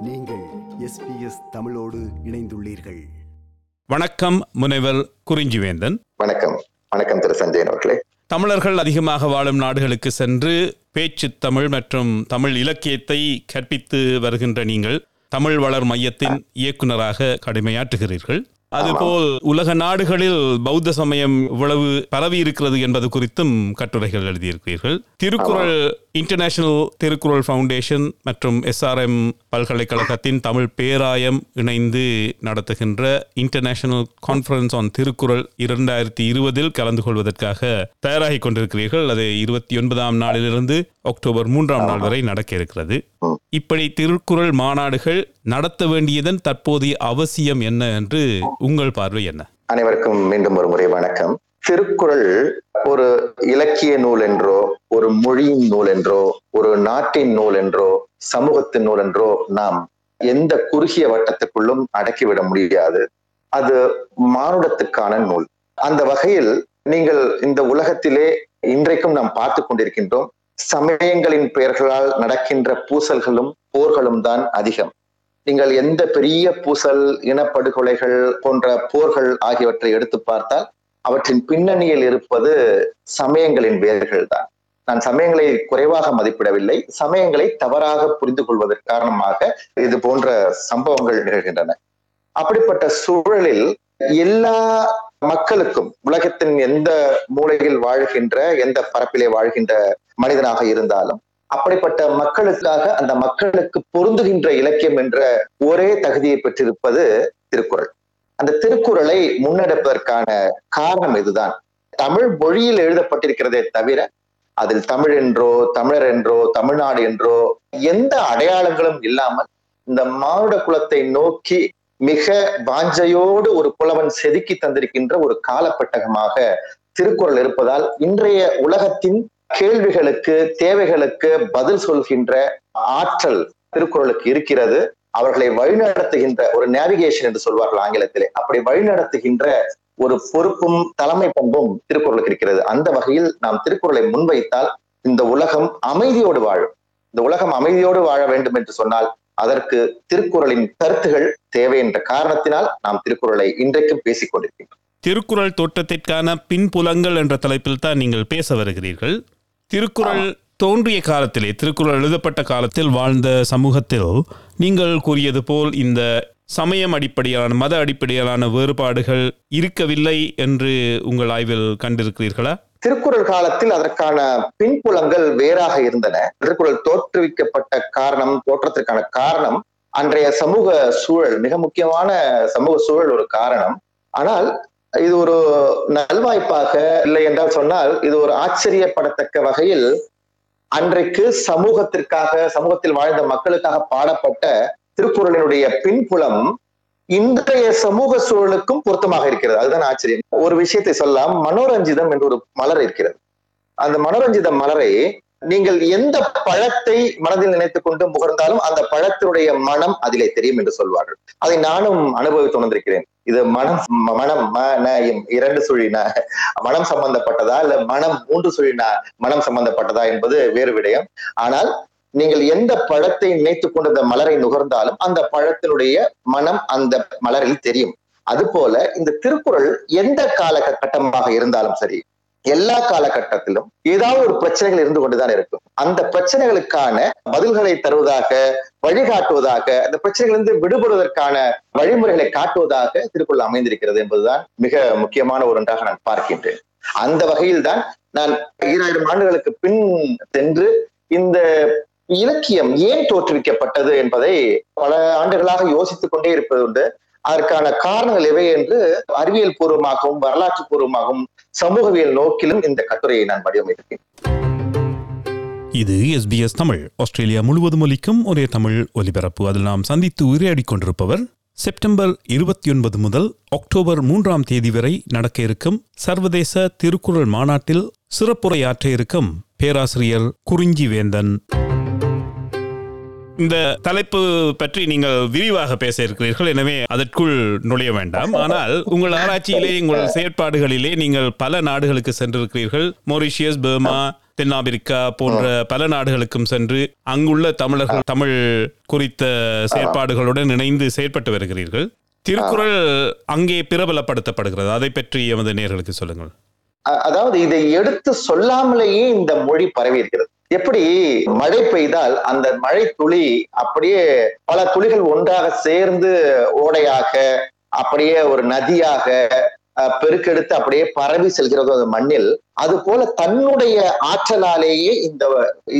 நீங்கள் எஸ்பிஎஸ் தமிழோடு இணைந்துள்ளீர்கள். வணக்கம் முனைவர் குறிஞ்சிவேந்தன். வணக்கம். வணக்கம் திரு சஞ்சயன் அவர்களே. தமிழர்கள் அதிகமாக வாழும் நாடுகளுக்கு சென்று பேச்சு தமிழ் மற்றும் தமிழ் இலக்கியத்தை கற்பித்து வருகின்ற நீங்கள் தமிழ் வளர் மையத்தின் இயக்குனராக கடமையாற்றுகிறீர்கள். அதுபோல் உலக நாடுகளில் பௌத்த சமயம் இவ்வளவு பரவி இருக்கிறது என்பது குறித்தும் கட்டுரைகள் எழுதியிருக்கிறீர்கள். திருக்குறள் இன்டர்நேஷனல் திருக்குறள் ஃபவுண்டேஷன் மற்றும் எஸ்ஆர்எம் பல்கலைக்கழகத்தின் தமிழ் பேராயம் இணைந்து நடத்துகின்ற இன்டர்நேஷனல் கான்ஃபரன்ஸ் ஆன் திருக்குறள் இரண்டாயிரத்தி இருபதில் கலந்து கொள்வதற்காக தயாராகிக் கொண்டிருக்கிறீர்கள். அது இருபத்தி ஒன்பதாம் நாளிலிருந்து அக்டோபர் மூன்றாம் நாள் வரை நடக்க இருக்கிறது. இப்படி திருக்குறள் மாநாடுகள் நடத்த வேண்டியதன் தற்போதைய அவசியம் என்ன என்று உங்கள் பார்வை என்ன? அனைவருக்கும் மீண்டும் ஒரு முறை வணக்கம். திருக்குறள் ஒரு இலக்கிய நூல் என்றோ ஒரு மொழியின் நூல் என்றோ ஒரு நாட்டின் நூல் என்றோ சமூகத்தின் நூல் என்றோ நாம் எந்த குறுகிய வட்டத்துக்குள்ளும் அடக்கிவிட முடியாது. அது மானுடத்துக்கான நூல். அந்த வகையில் நீங்கள் இந்த உலகத்திலே இன்றைக்கும் நாம் பார்த்து கொண்டிருக்கின்றோம். சமயங்களின் பெயர்களால் நடக்கின்ற பூசல்களும் போர்களும் தான் அதிகம். நீங்கள் எந்த பெரிய பூசல் இனப்படுகொலைகள் போன்ற போர்கள் ஆகியவற்றை எடுத்து பார்த்தால் அவற்றின் பின்னணியில் இருப்பது சமயங்களின் வேர்கள் தான். நான் சமயங்களை குறைவாக மதிப்பிடவில்லை. சமயங்களை தவறாக புரிந்து கொள்வதற்கு காரணமாக இது போன்ற சம்பவங்கள் நிகழ்கின்றன. அப்படிப்பட்ட சூழலில் எல்லா மக்களுக்கும் உலகத்தின் எந்த மூலையில் வாழ்கின்ற எந்த பரப்பிலே வாழ்கின்ற மனிதனாக இருந்தாலும் அப்படிப்பட்ட மக்களுக்காக அந்த மக்களுக்கு பொருந்துகின்ற இலக்கியம் என்ற ஒரே தகுதியை பெற்றிருப்பது திருக்குறள். அந்த திருக்குறளை முன்னெடுப்பதற்கான காரணம் இதுதான். தமிழ் மொழியில் எழுதப்பட்டிருக்கிறதே தவிர அதில் தமிழ் என்றோ தமிழர் என்றோ தமிழ்நாடு என்றோ எந்த அடையாளங்களும் இல்லாமல் இந்த மானுட குலத்தை நோக்கி மிக வாஞ்சையோடு ஒரு புலவன் செதுக்கி தந்திருக்கின்ற ஒரு காலப்பட்டகமாக திருக்குறள் இருப்பதால் இன்றைய உலகத்தின் கேள்விகளுக்கு தேவைகளுக்கு பதில் சொல்கின்ற ஆற்றல் திருக்குறளுக்கு இருக்கிறது. அவர்களை வழிநடத்துகின்ற ஒரு நேவிகேஷன் என்று சொல்வார்கள் ஆங்கிலத்திலே. அப்படி வழிநடத்துகின்ற ஒரு பொறுப்பும் தலைமை பண்பும் திருக்குறளுக்கு இருக்கிறது. அந்த வகையில் நாம் திருக்குறளை முன்வைத்தால் இந்த உலகம் அமைதியோடு வாழும். இந்த உலகம் அமைதியோடு வாழ வேண்டும் என்று சொன்னால் அதற்கு திருக்குறளின் கருத்துகள் தேவை என்ற காரணத்தினால் நாம் திருக்குறளை இன்றைக்கும் பேசிக் கொண்டிருக்கின்றோம். திருக்குறள் தோற்றத்திற்கான பின்புலங்கள் என்ற தலைப்பில் தான் நீங்கள் பேச வருகிறீர்கள். திருக்குறள் தோன்றிய காலத்திலே திருக்குறள் எழுதப்பட்ட காலத்தில் வாழ்ந்த சமூகத்தில் நீங்கள் கூறியது போல் இந்த சமயம் அடிப்படையிலான மத அடிப்படையிலான வேறுபாடுகள் இருக்கவில்லை என்று உங்கள் ஆய்வில் கண்டிருக்கிறீர்களா? திருக்குறள் காலத்தில் அதற்கான பின்புலங்கள் வேறாக இருந்தன. திருக்குறள் தோற்றுவிக்கப்பட்ட காரணம் தோற்றத்திற்கான காரணம் அன்றைய சமூக சூழல் மிக முக்கியமான சமூக சூழல் ஒரு காரணம். ஆனால் இது ஒரு நல்வாய்ப்பாக இல்லை என்றால் சொன்னால் இது ஒரு ஆச்சரியப்படத்தக்க வகையில் அன்றைக்கு சமூகத்திற்காக சமூகத்தில் வாழ்ந்த மக்களுக்காக பாடப்பட்ட திருக்குறளினுடைய பின்புலம் இன்றைய சமூக சூழலுக்கும் பொருத்தமாக இருக்கிறது. அதுதான் ஆச்சரியம். ஒரு விஷயத்தை சொல்லலாம். மனோரஞ்சிதம் என்று ஒரு மலர் இருக்கிறது. அந்த மனோரஞ்சித மலரை நீங்கள் எந்த பழத்தை மனதில் நினைத்துக் கொண்டு முகர்ந்தாலும் அந்த பழத்தினுடைய மனம் அதிலே தெரியும் என்று சொல்வார்கள். அதை நானும் அனுபவித்து உணர்ந்திருக்கிறேன். இது மனம் மனம் ம இரண்டு சுழின மனம் சம்பந்தப்பட்டதா? இல்ல மனம் மூன்று சுழினா மனம் சம்பந்தப்பட்டதா என்பது வேறு விடயம். ஆனால் நீங்கள் எந்த பழத்தை நினைத்துக் கொண்டு அந்த மலரை நுகர்ந்தாலும் அந்த பழத்தினுடைய மனம் அந்த மலரில் தெரியும். அதுபோல இந்த திருக்குறள் எந்த கால கட்டமாக இருந்தாலும் சரி எல்லா காலகட்டத்திலும் ஏதாவது ஒரு பிரச்சனைகள் இருந்து கொண்டுதான் இருக்கும். அந்த பிரச்சனைகளுக்கான பதில்களை தருவதாக வழிகாட்டுவதாக அந்த பிரச்சனைகளிலிருந்து விடுபடுவதற்கான வழிமுறைகளை காட்டுவதாக திருக்குறள் அமைந்திருக்கிறது என்பதுதான் மிக முக்கியமான ஒரு ஒன்றாக நான் பார்க்கின்றேன். அந்த வகையில் தான் நான் ஈராயிரம் ஆண்டுகளுக்கு பின் சென்று இந்த இலக்கியம் ஏன் தோற்றுவிக்கப்பட்டது என்பதை பல ஆண்டுகளாக யோசித்துக் கொண்டே இருப்பது உண்டு. அதற்கான காரணங்கள் எவை என்று அறிவியல் பூர்வமாகவும் வரலாற்று பூர்வமாகவும் சமூகவியல் நோக்கிலும் இந்த கட்டுரையை நான் வடிவமைத்திருக்கேன். இது எஸ்பிஎஸ் தமிழ். ஆஸ்திரேலியா முழுவதும் ஒலிக்கும் ஒரே தமிழ் ஒலிபரப்பு. அதில் நாம் சந்தித்து உரையாடி கொண்டிருப்பவர் செப்டம்பர் இருபத்தி ஒன்பது முதல் அக்டோபர் மூன்றாம் தேதி வரை நடக்க இருக்கும் சர்வதேச திருக்குறள் மாநாட்டில் சிறப்புரையாற்ற இருக்கும் பேராசிரியர் குறிஞ்சி வேந்தன் இந்த தலைப்பு பற்றி நீங்கள் விரிவாக பேச இருக்கிறீர்கள் எனவே அதற்குள் நுழைய வேண்டாம். ஆனால் உங்கள் ஆராய்ச்சியிலே உங்கள் செயற்பாடுகளிலே நீங்கள் பல நாடுகளுக்கு சென்றிருக்கிறீர்கள். மொரிஷியஸ் பர்மா தென்னாப்பிரிக்கா போன்ற பல நாடுகளுக்கும் சென்று அங்குள்ள தமிழர்கள் தமிழ் குறித்த செயற்பாடுகளுடன் இணைந்து செயற்பட்டு வருகிறீர்கள். திருக்குறள் அங்கே பிரபலப்படுத்தப்படுகிறது. அதை பற்றி எமது நேர்களுக்கு சொல்லுங்கள். அதாவது இதை எடுத்து சொல்லாமலேயே இந்த மொழி பரவி இருக்கிறது எப்படி மழை பெய்தால் அந்த மழை துளி அப்படியே பல துளிகள் ஒன்றாக சேர்ந்து ஓடையாக அப்படியே ஒரு நதியாக அஹ், பெருக்கெடுத்து அப்படியே பரவி செல்கிறதோ அந்த மண்ணில் அது போல தன்னுடைய ஆற்றலாலேயே இந்த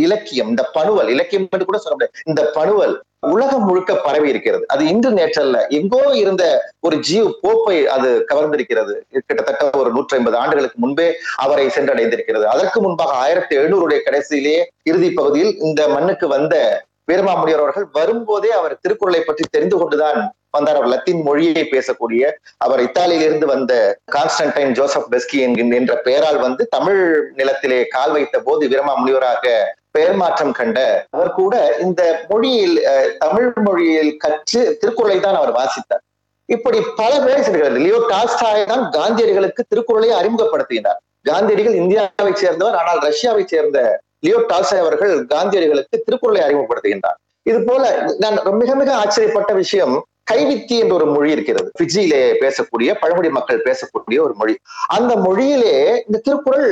இலக்கியம் இந்த பணுவல் இலக்கியம் என்று கூட சொல்ல முடியாது. இந்த பணுவல் உலகம் முழுக்க பரவி இருக்கிறது. அது இன்று நேற்றல்ல. எங்கோ இருந்த ஒரு ஜீவ் போப்பை அது கவர்ந்திருக்கிறது. கிட்டத்தட்ட ஒரு நூற்றி ஐம்பது ஆண்டுகளுக்கு முன்பே அவரை சென்றடைந்திருக்கிறது. அதற்கு முன்பாக ஆயிரத்தி எழுநூறுடைய கடைசியிலேயே இறுதி பகுதியில் இந்த மண்ணுக்கு வந்த வீரமாமுனியர் அவர்கள் வரும்போதே அவர் திருக்குறளை பற்றி தெரிந்து கொண்டுதான் வந்தார். அவர் லத்தீன் மொழியை பேசக்கூடிய அவர் இத்தாலியிலிருந்து வந்த கான்ஸ்டன்டைன் ஜோசப் பெஸ்கி என்கின்ற என்ற பெயரால் வந்து தமிழ் நிலத்திலே கால் வைத்த போது வீரமாமுனிவராக பெயர் மாற்றம் கண்ட அவர் கூட இந்த மொழியில் தமிழ் மொழியில் கற்று திருக்குறளை தான் அவர் வாசித்தார். இப்படி பல வேலை செல்கிறது லியோ டாஸ்டாய் தான் காந்தியடிகளுக்கு திருக்குறளை அறிமுகப்படுத்துகிறார் காந்தியடிகள் இந்தியாவை சேர்ந்தவர் ஆனால் ரஷ்யாவை சேர்ந்த லியோ டால்ஸ்டாய் அவர்கள் காந்தியடிகளுக்கு திருக்குறளை அறிமுகப்படுத்துகின்றார். இது போல நான் மிக மிக ஆச்சரியப்பட்ட விஷயம் கைவித்தி என்ற ஒரு மொழி இருக்கிறது. பிஜியிலே பேசக்கூடிய பழங்குடி மக்கள் பேசக்கூடிய ஒரு மொழி. அந்த மொழியிலே இந்த திருக்குறள்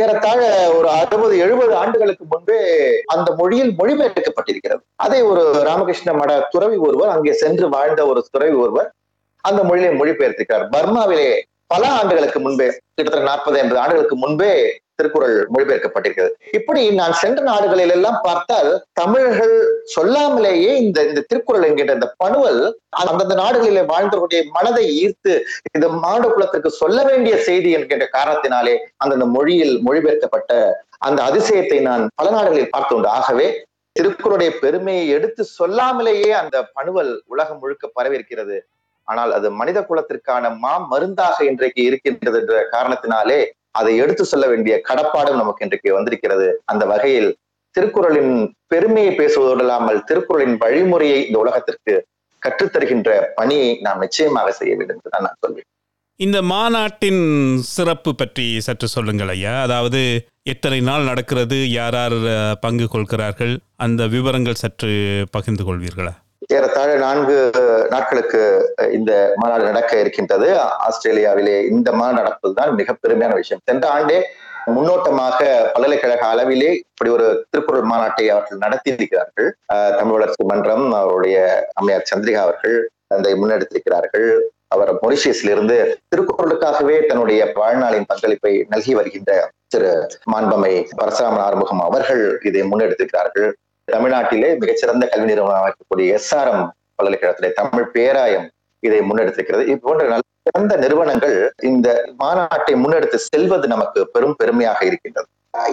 ஏறத்தாழ ஒரு அறுபது எழுபது ஆண்டுகளுக்கு முன்பே அந்த மொழியில் மொழிபெயர்க்கப்பட்டிருக்கிறது. அதை ஒரு ராமகிருஷ்ண மட துறவி ஒருவர் அங்கே சென்று வாழ்ந்த ஒரு துறவி ஒருவர் அந்த மொழியை மொழிபெயர்த்திருக்கிறார். பர்மாவிலே பல ஆண்டுகளுக்கு முன்பே கிட்டத்தட்ட நாற்பது ஐம்பது ஆண்டுகளுக்கு முன்பே திருக்குறள் மொழிபெயர்க்கப்பட்டிருக்கிறது. இப்படி நான் சென்ற நாடுகளில் எல்லாம் பார்த்தால் தமிழர்கள் சொல்லாமலேயே இந்த இந்த திருக்குறள் என்கின்ற இந்த பணுவல் அந்தந்த நாடுகளிலே வாழ்ந்தவர்களுடைய மனதை ஈர்த்து இந்த மாடு குலத்திற்கு சொல்ல வேண்டிய செய்தி என்கின்ற காரணத்தினாலே அந்தந்த மொழியில் மொழிபெயர்க்கப்பட்ட அந்த அதிசயத்தை நான் பல நாடுகளில் பார்த்துண்டு ஆகவே திருக்குறளுடைய பெருமையை எடுத்து சொல்லாமலேயே அந்த பணுவல் உலகம் முழுக்க பரவியிருக்கிறது. ஆனால் அது மனித குலத்திற்கான மா மருந்தாக இன்றைக்கு இருக்கின்றது என்ற காரணத்தினாலே அதை எடுத்து சொல்ல வேண்டிய கடப்பாடும் நமக்கு இன்றைக்கு வந்திருக்கிறது. அந்த வகையில் திருக்குறளின் பெருமையை பேசுவதோடு இல்லாமல் திருக்குறளின் வழிமுறையை இந்த உலகத்திற்கு கற்றுத்தருகின்ற பணியை நாம் நிச்சயமாக செய்ய வேண்டும் என்றுதான் நான் சொல்வேன். இந்த மாநாட்டின் சிறப்பு பற்றி சற்று சொல்லுங்கள் ஐயா. அதாவது எத்தனை நாள் நடக்கிறது யார் யார் பங்கு கொள்கிறார்கள் அந்த விவரங்கள் சற்று பகிர்ந்து கொள்வீர்களா? ஏறத்தாழ நான்கு நாட்களுக்கு இந்த மாநாடு நடக்க இருக்கின்றது. ஆஸ்திரேலியாவிலே இந்த மாநாடு நடப்பதுதான் மிக பெருமையான விஷயம். சென்ற ஆண்டே முன்னோட்டமாக பல்கலைக்கழக அளவிலே இப்படி ஒரு திருக்குறள் மாநாட்டை அவர்கள் நடத்தி இருக்கிறார்கள் தமிழ் வளர்ச்சி மன்றம் அவருடைய அம்மையார் சந்திரிகா அவர்கள் அதை முன்னெடுத்திருக்கிறார்கள். அவர் மொரிஷியஸிலிருந்து திருக்குறளுக்காகவே தன்னுடைய வாழ்நாளின் பங்களிப்பை நல்கி வருகின்ற திரு மாண்பமை பரசுராமன் ஆறுமுகம் அவர்கள் இதை முன்னெடுத்திருக்கிறார்கள். தமிழ்நாட்டிலே மிகச்சிறந்த கல்வி நிறுவனம் அமைக்கக்கூடிய எஸ்ஆர்எம் பல்கலைக்கழகத்திலே தமிழ் பேராயம் இதை முன்னெடுத்திருக்கிறது. போன்ற நல்ல சிறந்த நிறுவனங்கள் இந்த மாநாட்டை முன்னெடுத்து செல்வது நமக்கு பெரும் பெருமையாக இருக்கின்றது.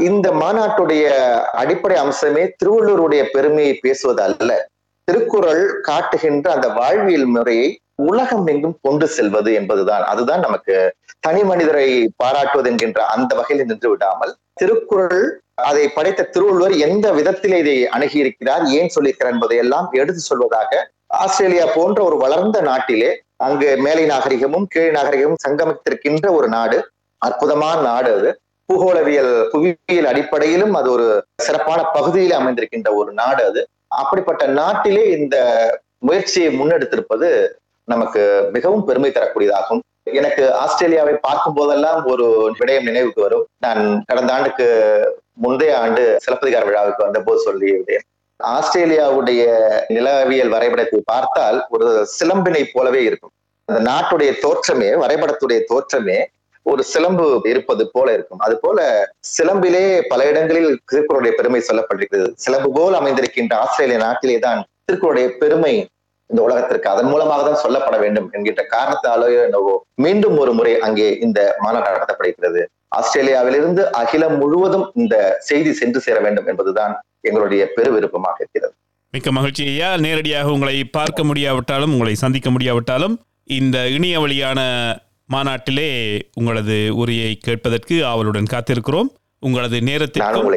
இந்த மாநாட்டுடைய அடிப்படை அம்சமே திருவள்ளூருடைய பெருமையை பேசுவது அல்ல. திருக்குறள் காட்டுகின்ற அந்த வாழ்வியல் முறையை உலகம் எங்கும் கொண்டு செல்வது என்பதுதான். அதுதான் நமக்கு தனி மனிதரை பாராட்டுவது என்கின்ற அந்த வகையில் நின்று விடாமல் திருக்குறள் அதை படைத்த திருவள்ளுவர் எந்த விதத்திலே இதை அணுகியிருக்கிறார் ஏன் சொல்லியிருக்கிறார் என்பதை எல்லாம் எடுத்து சொல்வதாக ஆஸ்திரேலியா போன்ற ஒரு வளர்ந்த நாட்டிலே அங்கு மேலை நாகரிகமும் கீழ் நாகரிகமும் சங்கமித்திருக்கின்ற ஒரு நாடு அற்புதமான நாடு அது. பூகோளவியல் புவியியல் அடிப்படையிலும் அது ஒரு சிறப்பான பகுதியில் அமைந்திருக்கின்ற ஒரு நாடு அது. அப்படிப்பட்ட நாட்டிலே இந்த முயற்சியை முன்னெடுத்திருப்பது நமக்கு மிகவும் பெருமை தரக்கூடியதாகும். எனக்கு ஆஸ்திரேலியாவை பார்க்கும் போதெல்லாம் ஒரு விடயம் நினைவுக்கு வரும். நான் கடந்த ஆண்டுக்கு முந்தைய ஆண்டு சிலப்பதிகார விழாவுக்கு வந்த போது சொல்லியிருந்தேன். ஆஸ்திரேலியாவுடைய நிலவியல் வரைபடத்தை பார்த்தால் ஒரு சிலம்பினை போலவே இருக்கும். அந்த நாட்டுடைய தோற்றமே வரைபடத்துடைய தோற்றமே ஒரு சிலம்பு இருப்பது போல இருக்கும். அது போல சிலம்பிலே பல இடங்களில் திருக்குறளுடைய பெருமை சொல்லப்பட்டிருக்கிறது. சிலம்பு போல் அமைந்திருக்கின்ற ஆஸ்திரேலிய நாட்டிலே தான் திருக்குறளுடைய பெருமை இந்த உலகத்திற்கு அதன் மூலமாக தான் சொல்லப்பட வேண்டும் என்கின்ற காரணத்தாலோ என்னவோ மீண்டும் ஒரு முறை அங்கே இந்த மாநாடு நடத்தப்படுகிறது. ஆஸ்திரேலியாவிலிருந்து அகிலம் முழுவதும் இந்த செய்தி சென்று சேர வேண்டும் என்பதுதான் எங்களுடைய பெரு விருப்பமாக இருக்கிறது. மிக்க மகிழ்ச்சி ஐயா. நேரடியாக உங்களை பார்க்க முடியாவிட்டாலும் உங்களை சந்திக்க முடியாவிட்டாலும் இந்த இணைய வழியான மாநாட்டிலே உங்களது உரையை கேட்பதற்கு ஆவலுடன் காத்திருக்கிறோம். உங்களது நேரத்திற்கும்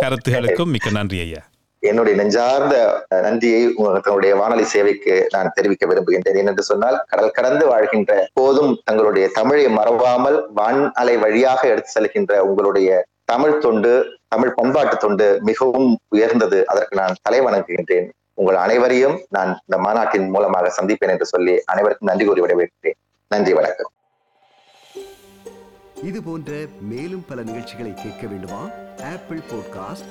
கருத்துகளுக்கும் மிக்க நன்றி ஐயா. என்னுடைய நெஞ்சார்ந்த நன்றியை உங்களுடைய வானொலி சேவைக்கு நான் தெரிவிக்க விரும்புகின்றேன். ஏனென்று சொன்னால் கடல் கடந்து வாழ்கின்ற போதும் தங்களுடைய தமிழை மறவாமல் வான் அலை வழியாக எடுத்து செல்கின்ற உங்களுடைய தமிழ் தொண்டு தமிழ் பண்பாட்டு தொண்டு மிகவும் உயர்ந்தது. அதற்கு நான் தலை வணங்குகின்றேன். உங்கள் அனைவரையும் நான் இந்த மாநாட்டின் மூலமாக சந்திப்பேன் என்று சொல்லி அனைவருக்கும் நன்றி கூறி விடைபெறுகிறேன். நன்றி வணக்கம். இது போன்ற மேலும் பல நிகழ்ச்சிகளை கேட்க வேண்டுமா? Apple podcast